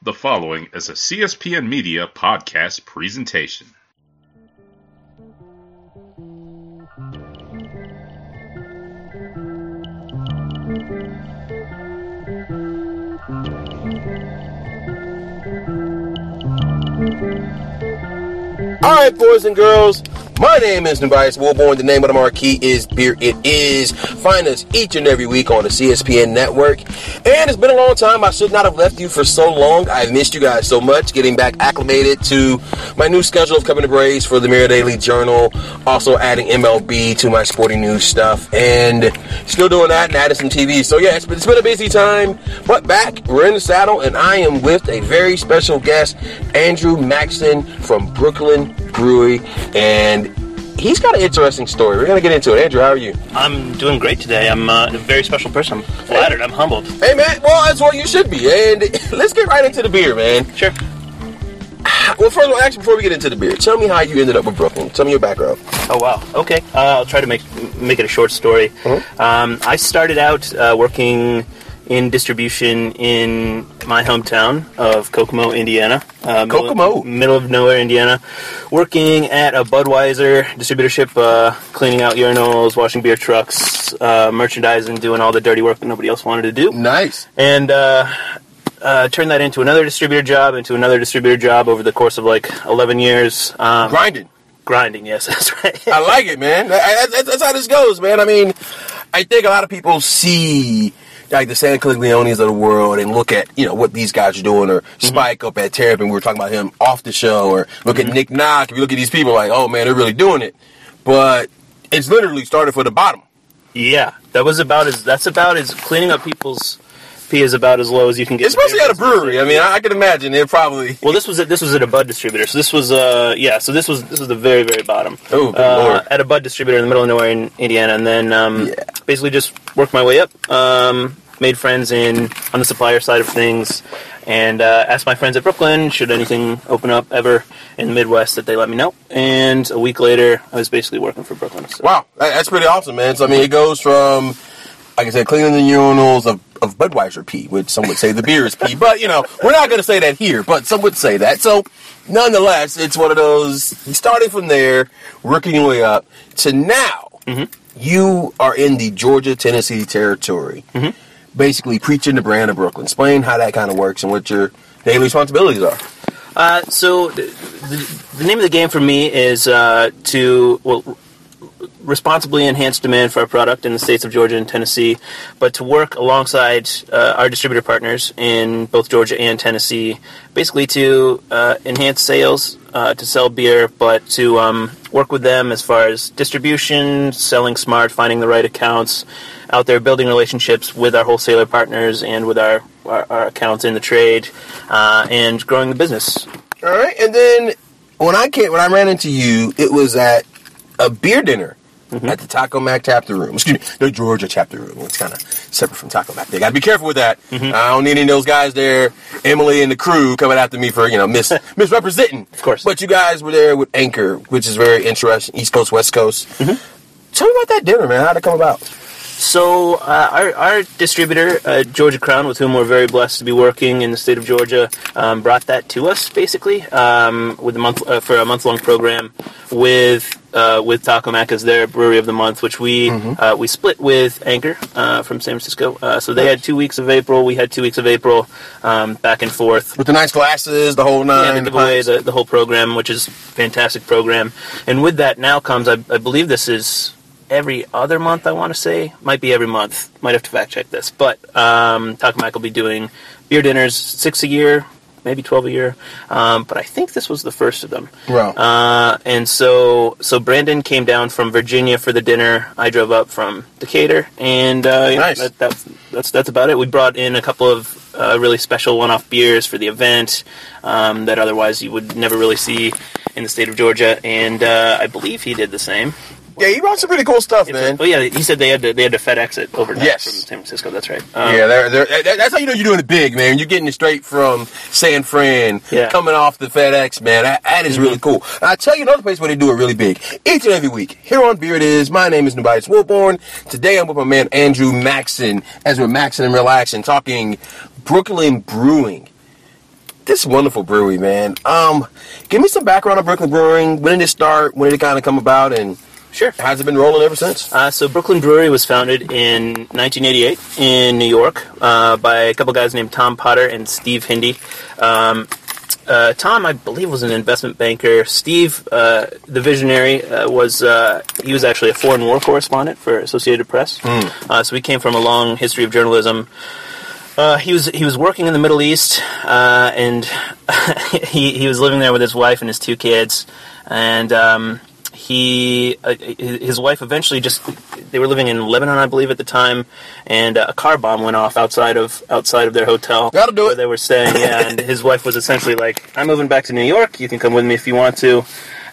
The following is a CSPN Media podcast presentation. All right, boys and girls, my name is Tobias Wilborn. The name of the marquee is Beer It Is. Find us each and every week on the CSPN network. And it's been a long time. I should not have left you for so long. I've missed you guys so much. Getting back acclimated to my new schedule of coming to Braves for the Marietta Daily Journal. Also adding MLB to my sporting news stuff. And still doing that and adding some TV. So yeah, it's been, it's been a busy time. But back, we're in the saddle, and I am with a very special guest, Andrew Maxson from Brooklyn Brewery. And he's got an interesting story. We're going to get into it. Andrew, how are you? I'm doing great today. I'm uh, a very special person. I'm flattered. I'm humbled. Hey, man. Well, that's what you should be. And let's get right into the beer, man. Sure. Well, first of all, actually, before we get into the beer, tell me how you ended up with Brooklyn. Tell me your background. Oh wow. Okay. Uh, I'll try to make make it a short story. Um, I started out uh, working in distribution in my hometown of Kokomo, Indiana. Uh, middle- Kokomo? middle of nowhere, Indiana. Working at a Budweiser distributorship, uh, cleaning out urinals, washing beer trucks, uh, merchandising, doing all the dirty work that nobody else wanted to do. Nice. and uh, uh, turned that into another distributor job, into another distributor job over the course of like 11 years. Um, Grinding. grinding, yes, that's right. I like it, man. I- I- That's, that's how this goes, man. I mean, I think a lot of people see like the Sam Calagiones of the world and look at you know what these guys are doing, or mm-hmm. Spike up at Terrapin. We were talking about him off the show, or look at mm-hmm. Nick Knock. If you look at these people, like, oh man, they're really doing it. But it's literally started from the bottom. yeah, that was about as that's about as cleaning up people's pee is about as low as you can get. Especially at a brewery. I mean, I, I can imagine it probably. Well, this was at, this was at a bud distributor, so this was uh yeah, so this was this was the very very bottom. Oh, uh. At a bud distributor in the middle of nowhere in Indiana, and then um, Yeah. basically just worked my way up. Um, made friends in on the supplier side of things, and uh, asked my friends at Brooklyn should anything open up ever in the Midwest that they let me know. And a week later, I was basically working for Brooklyn. So. Wow, that's pretty awesome, man. So I mean, it goes from, like I said, cleaning the urinals of, of Budweiser pee, which some would say the beer is pee, but you know, we're not going to say that here, but some would say that. So, nonetheless, it's one of those. You started from there, working your way up to now. You are in the Georgia Tennessee territory, basically preaching the brand of Brooklyn. Explain how that kind of works and what your daily responsibilities are. Uh, so the, the, the name of the game for me is uh, to well responsibly enhance demand for our product in the states of Georgia and Tennessee, but to work alongside uh, our distributor partners in both Georgia and Tennessee, basically to uh, enhance sales, uh, to sell beer, but to um, work with them as far as distribution, selling smart, finding the right accounts, out there building relationships with our wholesaler partners and with our, our, our accounts in the trade, uh, and growing the business. All right, and then when I came, when I ran into you, it was at a beer dinner at the Taco Mac chapter room. Excuse me, the Georgia chapter room. It's kind of separate from Taco Mac. They got to be careful with that. I don't need any of those guys there. Emily and the crew coming after me for you know mis misrepresenting. Of course. but you guys were there with Anchor, which is very interesting. East Coast, West Coast. Tell me about that dinner, man. How'd it come about? So uh, our, our distributor, uh, Georgia Crown, with whom we're very blessed to be working in the state of Georgia, um, brought that to us basically um, with a month uh, for a month long program with uh, with Taco Mac as their brewery of the month, which we uh, we split with Anchor uh, from San Francisco. Uh, so they had two weeks of April, we had two weeks of April, um, back and forth. With the nice glasses, the whole nine. Yeah, the give away the, the whole program, which is fantastic program. And with that now comes, I, I believe this is every other month, I want to say. Might be every month. Might have to fact check this. But um, Taco Mac will be doing beer dinners, six a year, maybe 12 a year. Um, but I think this was the first of them. Wow. Uh, and so, so Brandon came down from Virginia for the dinner. I drove up from Decatur, and uh, Nice. that, that's that's that's about it. We brought in a couple of uh, really special one-off beers for the event um, that otherwise you would never really see in the state of Georgia, and uh, I believe he did the same. Yeah, he brought some pretty cool stuff, man. Oh yeah, he said they had to they had to FedEx it overnight Yes. from San Francisco. That's right. Um, Yeah, they're, they're, that's how you know you're doing it big, man. You're getting it straight from San Fran, Yeah. Mm-hmm. coming off the FedEx, man. That, that is really cool. I tell you another place where they do it really big. Each and every week, here on Beer It Is, my name is Tobias Wilborn. Today I'm with my man Andrew Maxson, as we're maxing and relaxing, talking Brooklyn Brewing. this wonderful brewery, man. Um, give me some background on Brooklyn Brewing. When did it start? When did it kind of come about? And Sure. has it been rolling ever since? Uh, so Brooklyn Brewery was founded in 1988 in New York uh, by a couple guys named Tom Potter and Steve Hindy. Um, uh, Tom, I believe, was an investment banker. Steve, uh, the visionary, uh, was uh, he was actually a foreign war correspondent for Associated Press. Uh, so we came from a long history of journalism. Uh, he was he was working in the Middle East, uh, and he he was living there with his wife and his two kids, and um, he uh, his wife eventually just they were living in Lebanon, I believe, at the time, and uh, a car bomb went off outside of outside of their hotel. Gotta do where it. They were staying, yeah, and his wife was essentially like, "I'm moving back to New York. You can come with me if you want to."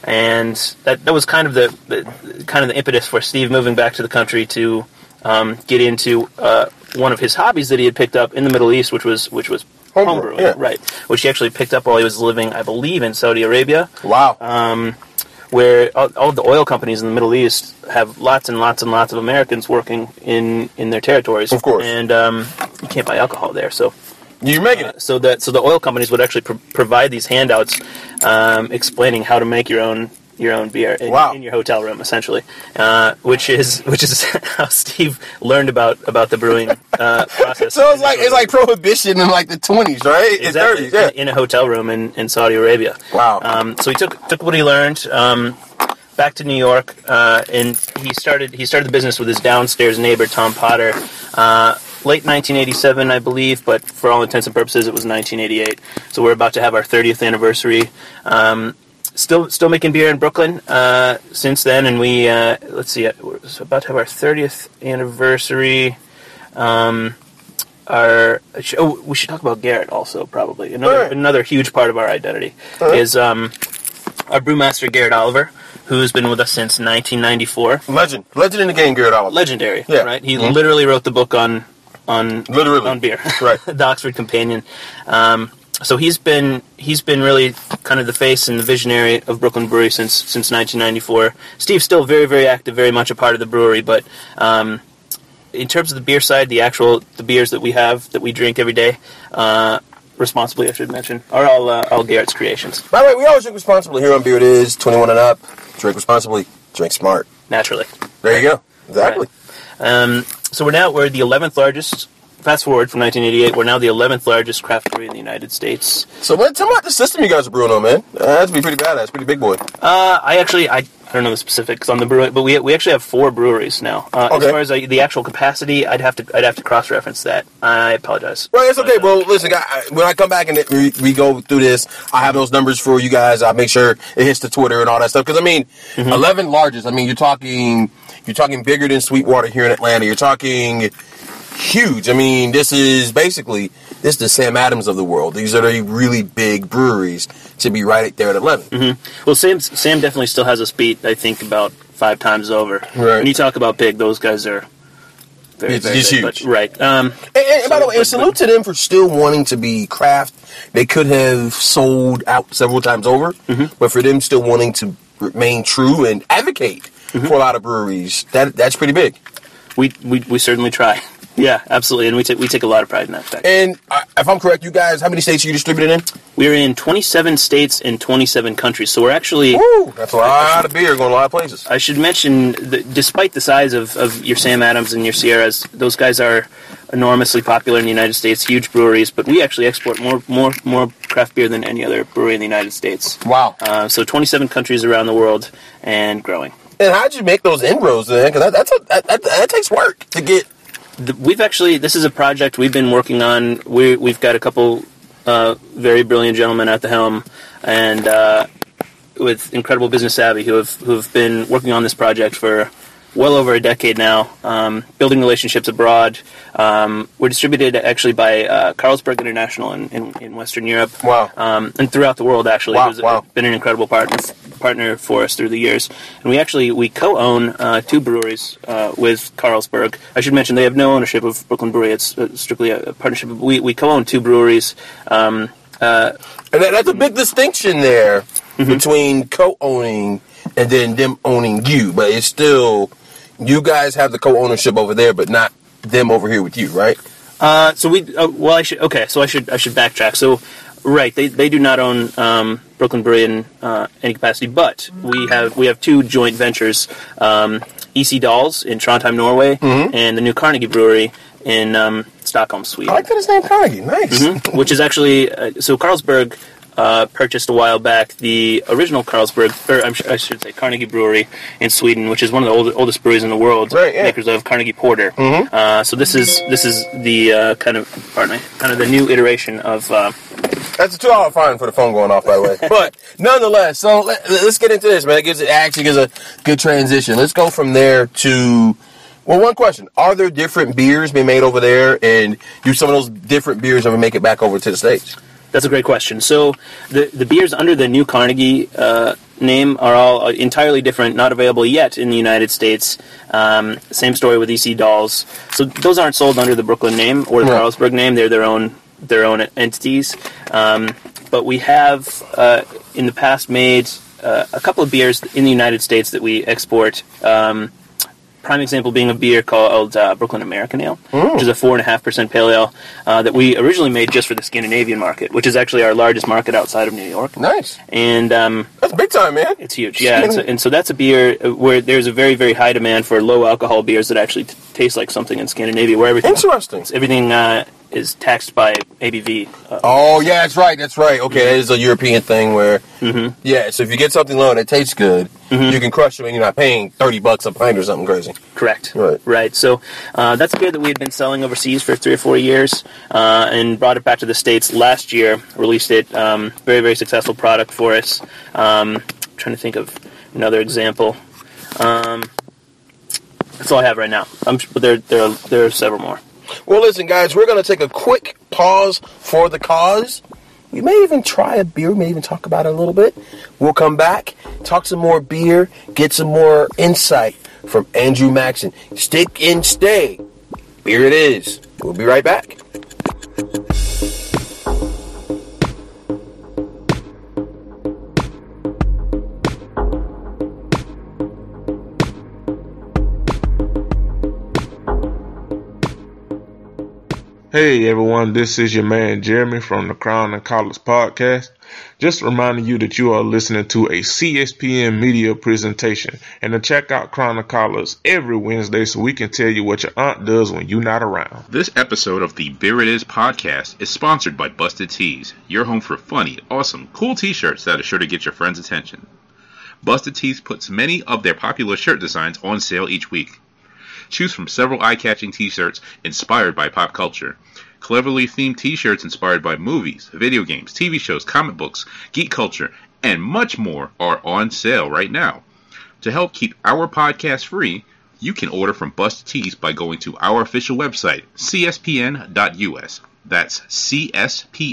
And that that was kind of the, the kind of the impetus for Steve moving back to the country to um, get into uh, one of his hobbies that he had picked up in the Middle East, which was which was Homebrew, homebrewing, yeah. right? Which he actually picked up while he was living, I believe, in Saudi Arabia Wow. Uh, where all, all the oil companies in the Middle East have lots and lots and lots of Americans working in, in their territories. Of course. and um, you can't buy alcohol there. So, You're making it. so that so the oil companies would actually pro- provide these handouts um, explaining how to make your own your own beer in, Wow. in your hotel room, essentially, uh, which is which is how Steve learned about about the brewing uh, process. So it's like it's like prohibition in like the twenties, right? In Exactly, thirties, yeah. in, in a hotel room in, in Saudi Arabia. Wow. Um, so he took took what he learned um, back to New York, uh, and he started he started the business with his downstairs neighbor Tom Potter. Uh, late 1987, I believe, but for all intents and purposes, it was 1988. So we're about to have our 30th anniversary. Um, still, still making beer in Brooklyn uh, since then, and we uh, let's see, we're about to have our 30th anniversary. Um, our oh, we should talk about Garrett also probably another Alright. another huge part of our identity is um, our brewmaster Garrett Oliver, who's been with us since 1994. Legend, legend in the game, Garrett Oliver. Legendary, Yeah. right? He Mhm. literally wrote the book on on Literally. on beer, Right. the Oxford Companion. Um, so he's been he's been really kind of the face and the visionary of Brooklyn Brewery since since 1994. Steve's still very very active, very much a part of the brewery, but um, in terms of the beer side, the actual the beers that we have that we drink every day, uh, responsibly, I should mention, are all uh, all Garrett's creations. By the way, we always drink responsibly here on Beer It Is, 21 and up. Drink responsibly, drink smart. Naturally. There you go. Exactly. Um, so we're now we're the 11th largest. Fast forward from 1988, we're now the 11th largest craft brewery in the United States. So what, tell me about the system you guys are brewing on, man. Uh, that's be pretty badass, pretty big boy. Uh, I actually I, I don't know the specifics on the brewery, but we, we actually have four breweries now. Uh, Okay. As far as uh, the actual capacity, I'd have to I'd have to cross reference that. I apologize. Well, it's okay, bro. Listen, I, I- when I come back and we, we go through this, I have those numbers for you guys. I'll make sure it hits the Twitter and all that stuff. Because I mean, Mm-hmm. 11 largest. I mean, you're talking you're talking bigger than Sweetwater here in Atlanta. You're talking huge. I mean, this is basically this is the Sam Adams of the world. These are the really big breweries to be right there at 11. Mm-hmm. Well, Sam Sam definitely still has us beat. I think about five times over. Right. When you talk about big, those guys are very, It's- very it's big, huge. but- right. Um, And, and- and by the way, and salute to them for still wanting to be craft. They could have sold out several times over, Mm-hmm. but for them still wanting to remain true and advocate Mm-hmm. for a lot of breweries, that that's pretty big. we, we we certainly try. Yeah, absolutely, and we take we take a lot of pride in that fact. And uh, if I'm correct, you guys, how many states are you distributed in? We're in 27 states and 27 countries, so we're actually. Woo, that's a lot of beer going a lot of places. I should mention, that despite the size of, of your Sam Adams and your Sierras, those guys are enormously popular in the United States, huge breweries. But we actually export more more more craft beer than any other brewery in the United States. Wow. Uh, so 27 countries around the world and growing. And how'd you make those inroads then? Because that, that's a, that, that, that takes work to get. We've actually this is a project we've been working on. We we've got a couple uh, very brilliant gentlemen at the helm, and uh, with incredible business savvy who have who have been working on this project for well over a decade now, um, building relationships abroad. Um, we're distributed actually by uh, Carlsberg International in, in, in Western Europe. Wow. Um, and throughout the world, actually, Wow, who's wow. been an incredible partner partner for us through the years. And we actually we co-own uh, two breweries uh, with Carlsberg. I should mention they have no ownership of Brooklyn Brewery. It's uh, strictly a, partnership. We we co-own two breweries. Um, uh, And that, that's a big distinction there Mm-hmm. between co-owning and then them owning you. But it's still, you guys have the co-ownership over there, but not them over here with you, right? Uh, so we uh, well, I should okay. So I should I should backtrack. So Right. They, they do not own um, Brooklyn Brewery in uh, any capacity, but we have we have two joint ventures: um, E.C. Dahls in Trondheim, Norway, and the new Carnegie Brewery in um, Stockholm, Sweden. I like that his name Carnegie. Nice. Mm-hmm. which is actually uh, so Carlsberg uh, purchased a while back the original Carlsberg, or I'm, I should say Carnegie Brewery in Sweden, which is one of the old, oldest breweries in the world, Right, yeah. makers of Carnegie Porter. Uh, so this is this is the uh, kind of pardon me, kind of the new iteration of. Uh, That's a two-hour fine for the phone going off, by the way. but nonetheless, so let, us get into this, man. It gives it actually gives a good transition. Let's go from there to. Well, one question: Are there different beers being made over there, and do some of those different beers ever make it back over to the states? That's a great question. So the the beers under the new Carnegie uh, name are all entirely different, not available yet in the United States. Um, same story with E.C. Dahls. So those aren't sold under the Brooklyn name or the Right. Carlsberg name. They're their own their own entities. Um, but we have uh, in the past made uh, a couple of beers in the United States that we export. Um, prime example being a beer called uh, Brooklyn American Ale, which is a four and a half percent pale ale uh, that we originally made just for the Scandinavian market, which is actually our largest market outside of New York. Nice. And um, That's big time, man. it's huge, yeah. And so, and so that's a beer where there's a very, very high demand for low alcohol beers that actually t- taste like something in Scandinavia, where everything Interesting. everything uh, is taxed by ABV. Uh, Oh yeah, that's right. That's right. Okay, that is a European thing where, yeah. So if you get something low and it tastes good, you can crush them, and you're not paying thirty bucks a pint or something crazy. Correct. Right. Right. So uh, that's a beer that we had been selling overseas for three or four years, uh, and brought it back to the states last year. Released it. Um, very very successful product for us. Um, trying to think of another example. Um, that's all I have right now. I'm, but there there are, there are several more. Well, listen, guys, we're going to take a quick pause for the cause. We may even try a beer. We may even talk about it a little bit. We'll come back, talk some more beer, get some more insight from Andrew Maxson. Stick and stay. Beer it is. We'll be right back. Hey everyone, this is your man Jeremy from the Crown and Collars podcast. Just reminding you that you are listening to a CSPN media presentation and to check out Crown and Collars every Wednesday so we can tell you what your aunt does when you're not around. This episode of the Beer It Is podcast is sponsored by Busted Tees, your home for funny, awesome, cool t-shirts that are sure to get your friends' attention. Busted Tees puts many of their popular shirt designs on sale each week. Choose from several eye-catching t-shirts inspired by pop culture. Cleverly themed t-shirts inspired by movies, video games, TV shows, comic books, geek culture, and much more are on sale right now. To help keep our podcast free, you can order from Busted Tees by going to our official website, cspn.us. That's cspn.us.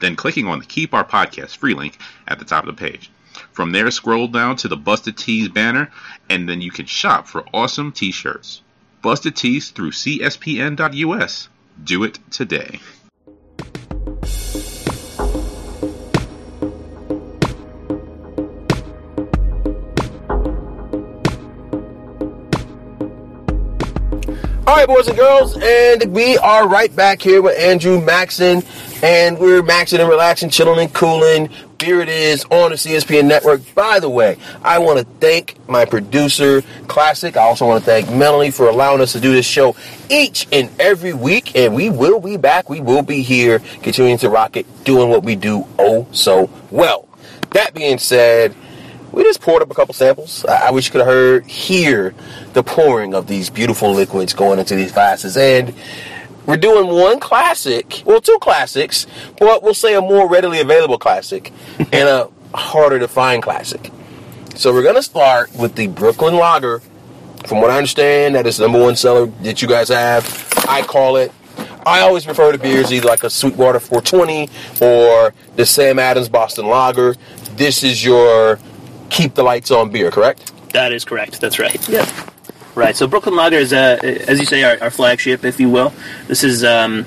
Then clicking on the Keep Our Podcast free link at the top of the page. From there, scroll down to the Busted Tees banner, and then you can shop for awesome t shirts. Busted Tees through cspn.us. Do it today. All right, boys and girls, and we are right back here with Andrew Maxson, and we're maxing and relaxing, chilling and cooling. Beer it is on the CSPN network. By the way, I want to thank my producer, Classic. I also want to thank Melanie for allowing us to do this show each and every week, and we will be back. We will be here, continuing to rock it, doing what we do oh so well. That being said, we just poured up a couple samples. I, I wish you could have heard, hear the pouring of these beautiful liquids going into these glasses. And we're doing one classic, well, two classics, but we'll say a more readily available classic and a harder to find classic. So we're going to start with the Brooklyn Lager. From what I understand, that is the number one seller that you guys have. I call it. I always refer to beers either like a Sweetwater 420 or the Sam Adams Boston Lager. This is your keep the lights on beer, correct? That is correct. That's right. Yeah. Right. So Brooklyn Lager is, uh, as you say, our, our flagship, if you will. This is. Um,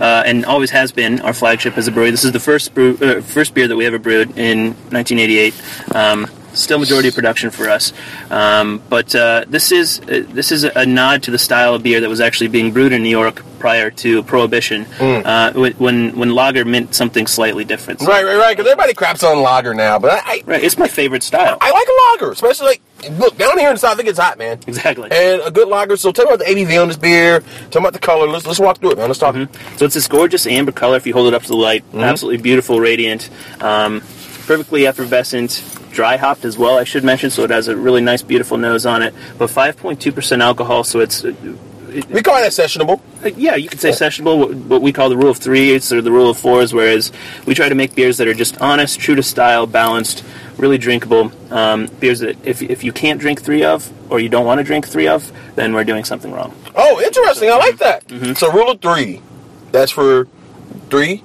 uh, and always has been our flagship as a brewery. This is the first brew, uh, first beer that we ever brewed in 1988. Um, still majority of production for us. Um, but uh, this is uh, this is a nod to the style of beer that was actually being brewed in New York prior to Prohibition, uh, when when lager meant something slightly different. Right, right, right. Because everybody craps on lager now, but I, I, Right, it's my favorite style. I like a lager, especially like look down here in the south. It gets hot, man. Exactly. And a good lager. So tell me about the ABV on this beer. Tell me about the color. Let's let's walk through it, man. Let's talk. So it's this gorgeous amber color. If you hold it up to the light, absolutely beautiful, radiant, um, perfectly effervescent, dry hopped as well. I should mention, so it has a really nice, beautiful nose on it. But 5.2 percent alcohol, so it's. uh, it- We call that sessionable. uh, yeah, you could say sessionable, what- what we call the rule of threes or the rule of fours, whereas we try to make beers that are just honest, true to style, balanced, really drinkable. Um, beers that if, if you can't drink three of, or you don't want to drink three of, then we're doing something wrong. Oh, interesting. I like that. Mm-hmm. So rule of three. That's for three.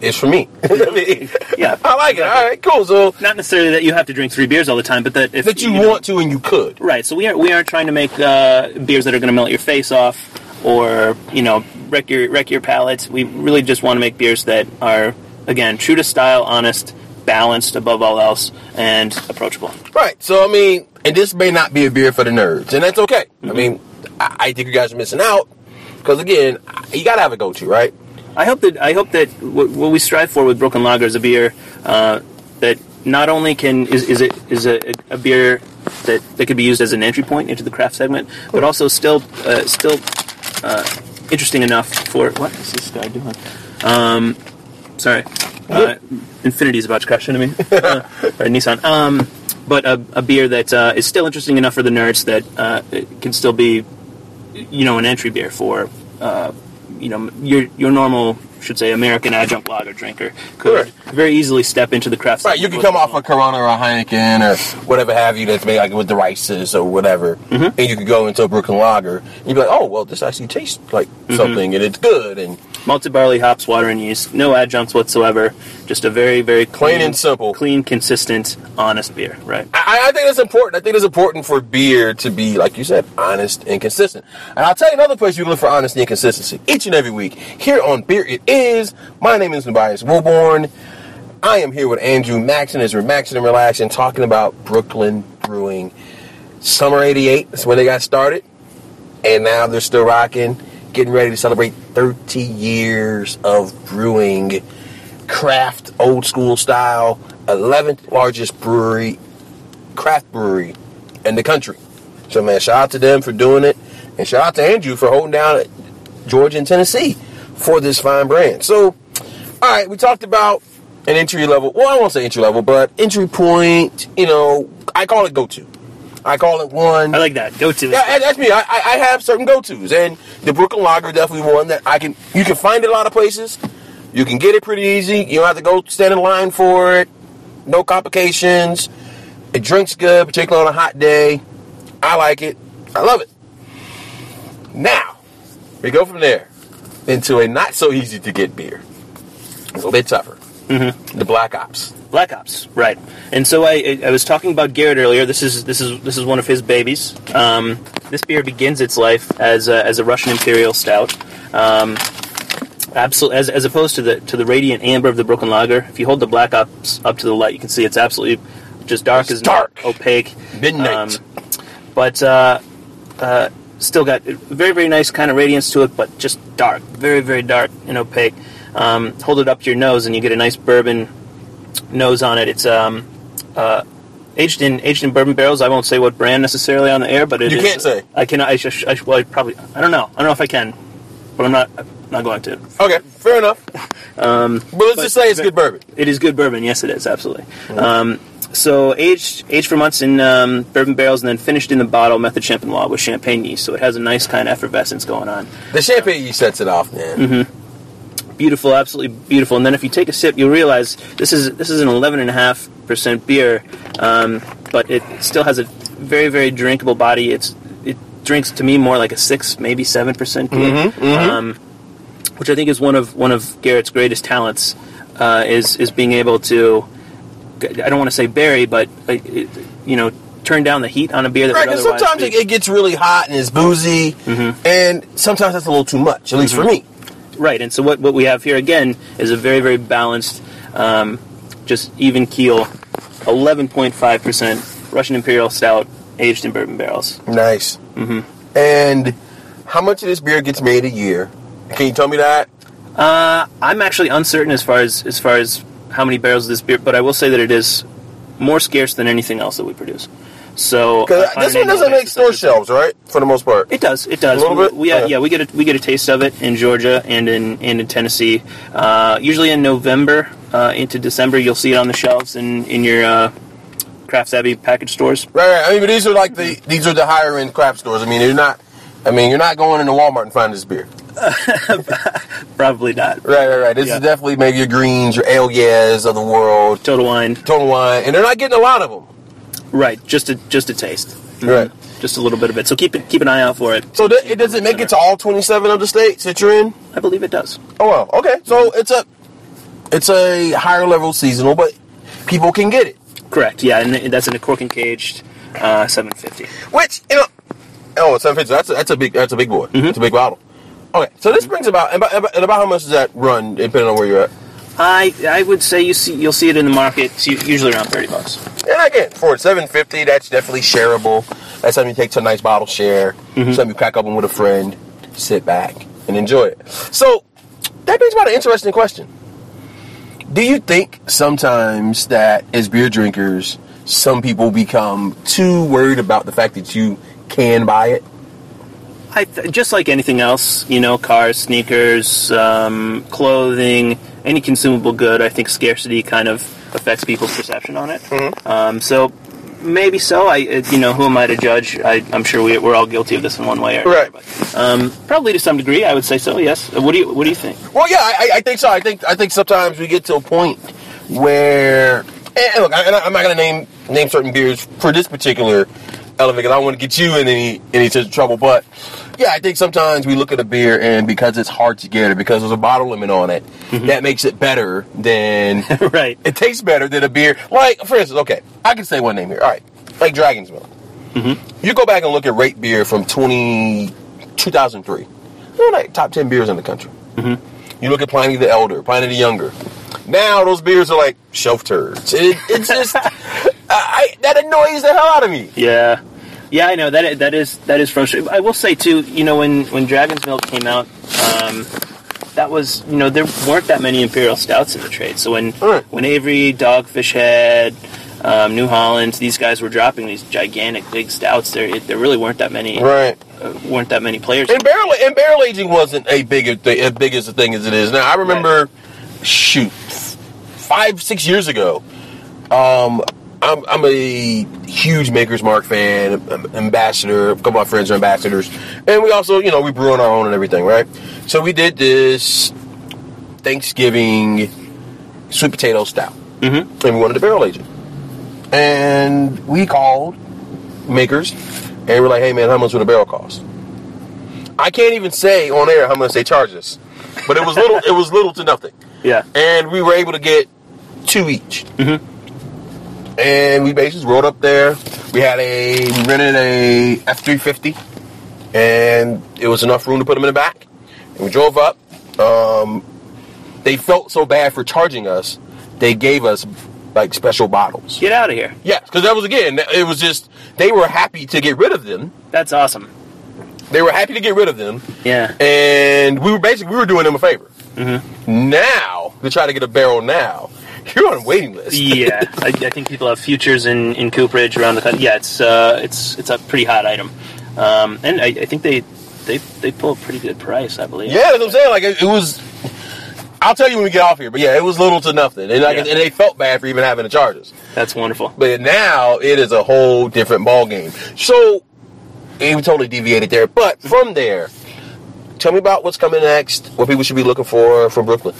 Is for me. Yeah. I like it. All right, cool. So Not necessarily that you have to drink three beers all the time, but that if that you, know- want to and you could. Right. So we aren't we aren't trying to make uh, beers that are going to melt your face off or you know wreck your wreck your palate. We really just want to make beers that are again true to style, honest, balanced above all else, and approachable. Right. So I mean, and this may not be a beer for the nerds, and that's okay. I mean, I, I think you guys are missing out because again, you gotta have a go-to, right? I hope that I hope that what, what we strive for with Brooklyn Lager is a beer uh, that not only can is is it is a, a beer that, that could be used as an entry point into the craft segment, but also still uh, still uh, interesting enough for what is this guy doing? Um, sorry, uh, is about to crash into me uh, or Nissan. Um, but a, a beer that uh, is still interesting enough for the nerds that uh, it can still be you know an entry beer for uh, you know your your normal should say American adjunct lager drinker could Sure. very easily step into the craft. Right. You can come off a Corona or a Heineken or whatever have you that's made like with the rices or whatever, Mm-hmm. and you could go into a Brooklyn Lager. And you'd be like, oh well, this actually tastes like Mm-hmm. something, and it's good and malted barley, hops, water, and yeast. No adjuncts whatsoever. Just a very very clean, Plain and simple. clean, consistent, honest beer. Right. I, I think that's important. I think it's important for beer to be, like you said, honest and consistent. And I'll tell you another place you can look for honesty and consistency each and every week here on Beer It Is. My name is Tobias Wilborn. I am here with Andrew Maxson as we're maxing and relaxing, talking about Brooklyn Brewing. Summer 88, that's when they got started. And now they're still rocking, getting ready to celebrate 30 years of brewing craft, old school style, 11th largest brewery craft brewery in the country. So man, shout out to them for doing it, and shout out to Andrew for holding down Georgia and Tennessee for this fine brand. So, all right, we talked about an entry level. Well, I won't say entry level, but entry point. You know, I call it go to. I call it one. I like that. Go to. Yeah, that's me. I, I I have certain go-tos, and the Brooklyn Lager definitely one that I can. You can find it a lot of places. You can get it pretty easy. You don't have to go stand in line for it. No complications. It drinks good, particularly on a hot day. I like it. I love it. Now we go from there into a not so easy to get beer. It's A little bit tougher. Mm-hmm. The Black Ops. Black Ops, right? And so I, I was talking about Garrett earlier. This is this is this is one of his babies. Um, this beer begins its life as a, as a Russian Imperial Stout. Um, absolutely, as, as opposed to the to the radiant amber of the Brooklyn Lager. If you hold the Black Ops up to the light, you can see it's absolutely just dark It's as dark. night, opaque, Midnight. Um, but uh, uh, still got very very nice kind of radiance to it, but just dark, very very dark and opaque. Um, hold it up to your nose, and you get a nice bourbon nose on it. It's um, uh, aged in aged in bourbon barrels. I won't say what brand necessarily on the air, but it You is- can't say. I can. I, sh- I, sh- well, I probably. I don't know. I don't know if I can, but I'm not. I'm not going to. Okay, fair enough. Um, but let's but- just say it's good bourbon. It is good bourbon. Yes, it is absolutely. Um, so aged aged for months in um, bourbon barrels and then finished in the bottle method champenois with champagne yeast. So it has a nice kind of effervescence going on. The champagne yeast sets it off, man. Mm-hmm. Beautiful, absolutely beautiful. And then if you take a sip, you'll realize this is this is an eleven and a half percent beer, um, but it still has a very very drinkable body. It's it drinks to me more like a six, maybe seven percent beer, Um, which I think is one of one of Garrett's greatest talents. Uh, is is being able to I don't want to say bury, but like, it, you know, turn down the heat on a beer that Right, would because otherwise sometimes be- it, gets really hot and it's boozy, and sometimes that's a little too much, at least for me. Right, and so what, what we have here again is a very, very balanced, um, just even keel 11.5 percent Russian Imperial Stout, aged in bourbon barrels. Nice. Mm-hmm. And how much of this beer gets made a year? Can you tell me that? Uh, I'm actually uncertain as far as as far as how many barrels of this beer, but I will say that it is more scarce than anything else that we produce. So find this one doesn't make basis store shelves, right? For the most part. It does. It does. A little bit? We, uh, Okay. yeah, we get a we get a taste of it in Georgia and in and in Tennessee. Uh, usually in November uh, into December, you'll see it on the shelves in in your uh, craft savvy package stores. Right, right. I mean, but these are like the these are the higher end craft stores. I mean, they're not. I mean, you're not going into Walmart and finding this beer. Probably not. Right, right, right. This Yeah. is definitely maybe your greens, your ale yeahs of the world, Total Wine. total wine, and they're not getting a lot of them. Right. Just a just a taste. Mhm. Right. Just a little bit of it. So keep it keep an eye out for it. So th- it doesn't make it to all 27 of the states that you're in. I believe it does. Oh well, okay. So it's a it's a higher level seasonal, but people can get it. Correct. Yeah, and that's in a cork and caged uh, 750. Which you know, oh, it's 750. That's a, that's a big that's a big boy. Mm-hmm. It's a big bottle. Okay, so this brings about and about, and about how much does that run depending on where you're at? I I would say you see you'll see it in the market it's usually around 30 bucks. And again, for 750, that's definitely shareable. That's something you take to a nice bottle share. Mm-hmm. Something you crack open with a friend, sit back and enjoy it. So that brings about an interesting question. Do you think sometimes that as beer drinkers, some people become too worried about the fact that you can buy it? I th- just like anything else, you know, cars, sneakers, um, clothing, any consumable good. I think scarcity kind of affects people's perception on it. Mm-hmm. Um, so maybe so. I, uh, you know, who am I to judge? I, I'm sure we, we're all guilty of this in one way or Right. another. But, um, probably to some degree, I would say so. Yes. Uh, What do you What do you think? Well, yeah, I, I think so. I think I think sometimes we get to a point where, and and look, I, I'm not going to name name certain beers for this particular element because I don't want to get you in any any sort of trouble. But yeah, I think sometimes we look at a beer and because it's hard to get or because there's a bottle limit on it, mm-hmm. that makes it better than right. it tastes better than a beer. Like, for instance, okay, I can say one name here. All right, like Dragon's Milk. Mm-hmm. You go back and look at rate beer from 20, 2003. They're like top 10 beers in the country. Mm-hmm. You look at Pliny the Elder, Pliny the Younger. Now those beers are like shelf turds. It, it's just, I, I, that annoys the hell out of me. Yeah, yeah, I know that. That is that is frustrating. I will say too, you know, when when Dragon's Milk came out, um, that was you know there weren't that many imperial stouts in the trade. So when Right. when Avery, Dogfish Head, um, New Holland, these guys were dropping these gigantic big stouts, there it, there really weren't that many Right. uh, weren't that many players. And barrel and barrel aging wasn't a bigger thing, as big as thing as it is now. I remember, shoot, five six years ago. Um, I'm, I'm a huge Maker's Mark fan, am- ambassador. A couple of my friends are ambassadors, and we also, you know, we brew on our own and everything, right? So we did this Thanksgiving sweet potato stout, mm-hmm. and we wanted to barrel age it. And we called Makers, and we're like, "Hey, man, how much would a barrel cost?" I can't even say on air how much they charge us, but it was little. it was little to nothing, yeah, and we were able to get two each. Mm-hmm. And we basically rode up there. We had a we rented a F three fifty, and it was enough room to put them in the back. And we drove up. Um, they felt so bad for charging us, they gave us like special bottles. get out of here. Yes, because that was again. It was just they were happy to get rid of them. That's awesome. They were happy to get rid of them. Yeah, and we were basically we were doing them a favor. Now to try to get a barrel now, you're on a waiting list. yeah. I, I think people have futures in in Cooperage around the country. Yeah, it's uh, it's it's a pretty hot item, um, and I, I think they they they pull a pretty good price. I believe. Yeah, that's what I'm saying. Like it, it was. I'll tell you when we get off here, but yeah, it was little to nothing, and, like, Yeah. and they felt bad for even having the charges. That's wonderful. But now it is a whole different ball game. So and we totally deviated there, but from there, tell me about what's coming next. What people should be looking for from Brooklyn.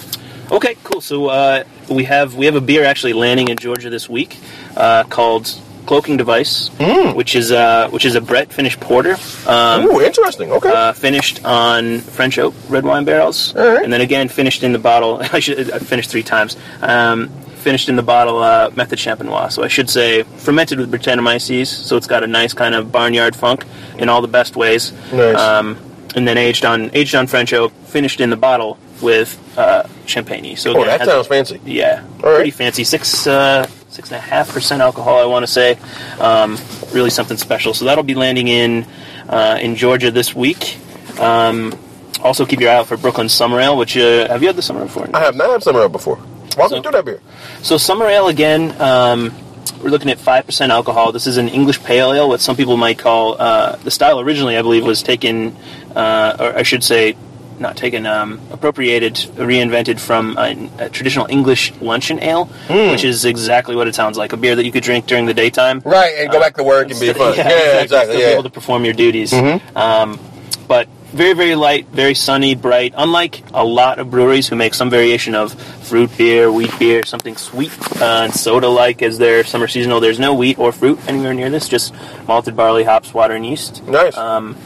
Okay, cool. So uh, we have we have a beer actually landing in Georgia this week uh, called Cloaking Device, which is uh, which is a Brett finished porter. Um, Ooh, interesting. Okay. uh, finished on French oak red wine barrels, right. and then again finished in the bottle. I should I finished three times. Um, finished in the bottle uh, method champenois. So I should say fermented with Brettanomyces. So it's got a nice kind of barnyard funk in all the best ways. Nice. Um, and then aged on aged on French oak, finished in the bottle with uh, champagne. So oh, that has- sounds fancy. yeah, All right. pretty fancy. Six uh, six and a half percent alcohol. I want to say, um, really something special. So that'll be landing in uh, in Georgia this week. Um, also, keep your eye out for Brooklyn Summer Ale. Which uh, have you had the Summer Ale before? I have not had Summer Ale before. Walk me So- through that beer. So Summer Ale again. Um, we're looking at five percent alcohol. This is an English pale ale, what some people might call uh, the style. Originally, I believe, was taken, uh, or I should say, not taken, um, appropriated, reinvented from a, a traditional English luncheon ale, which is exactly what it sounds like—a beer that you could drink during the daytime. Right, and go back to work and be fun. Yeah, exactly. Still be able to perform your duties. Um, but very, very light, very sunny, bright. Unlike a lot of breweries who make some variation of fruit beer, wheat beer, something sweet uh, and soda-like as their summer seasonal. There's no wheat or fruit anywhere near this. Just malted barley, hops, water, and yeast. Nice. Um,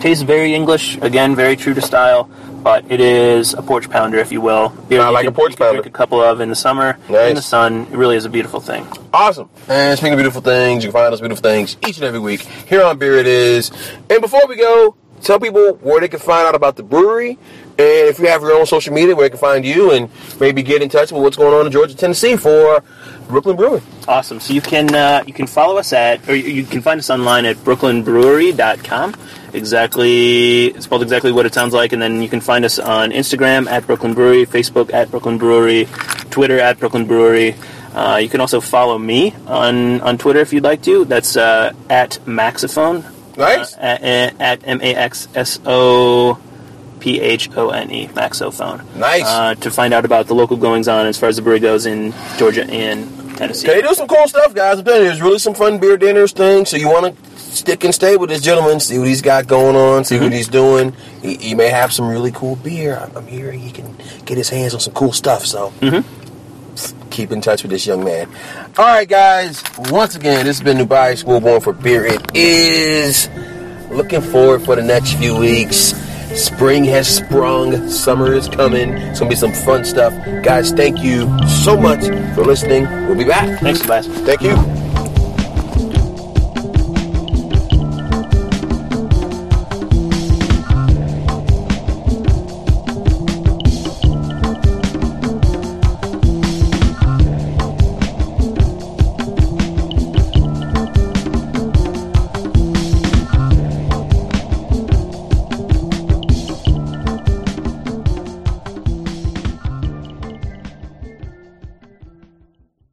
tastes very English. Again, very true to style. But it is a porch pounder, if you will. Beer I you like a porch pounder. Drink a couple of in the summer, Nice. in the sun. It really is a beautiful thing. Awesome. And speaking of beautiful things, you can find those beautiful things each and every week here on Beer It Is. And before we go, tell people where they can find out about the brewery. And if you have your own social media, where they can find you and maybe get in touch with what's going on in Georgia, Tennessee for Brooklyn Brewing. Awesome. So you can uh, you can follow us at or you- you can find us online at brooklynbrewery.com. Exactly, it's spelled exactly what it sounds like, and then you can find us on Instagram at Brooklyn Brewery, Facebook at Brooklyn Brewery, Twitter at Brooklyn Brewery. Uh, you can also follow me on on Twitter if you'd like to. That's uh, at Maxsophone. Nice. Uh, at, at M A X S O P H O N E, Maxsophone. Nice. Uh, to find out about the local goings on as far as the brewery goes in Georgia and Tennessee. Okay, they do some cool stuff, guys. I'm telling you, there's really some fun beer dinners things. So you want to stick and stay with this gentleman, see what he's got going on, see what mm-hmm. he's doing. He, he may have some really cool beer. I'm, I'm hearing he can get his hands on some cool stuff. So mm-hmm. keep in touch with this young man. All right, guys. Once again, this has been Tobias Wilborn for Beer. It is looking forward for the next few weeks. Spring has sprung. Summer is coming. It's gonna be some fun stuff, guys. Thank you so much for listening. We'll be back. Thanks, Tobias. Thank you.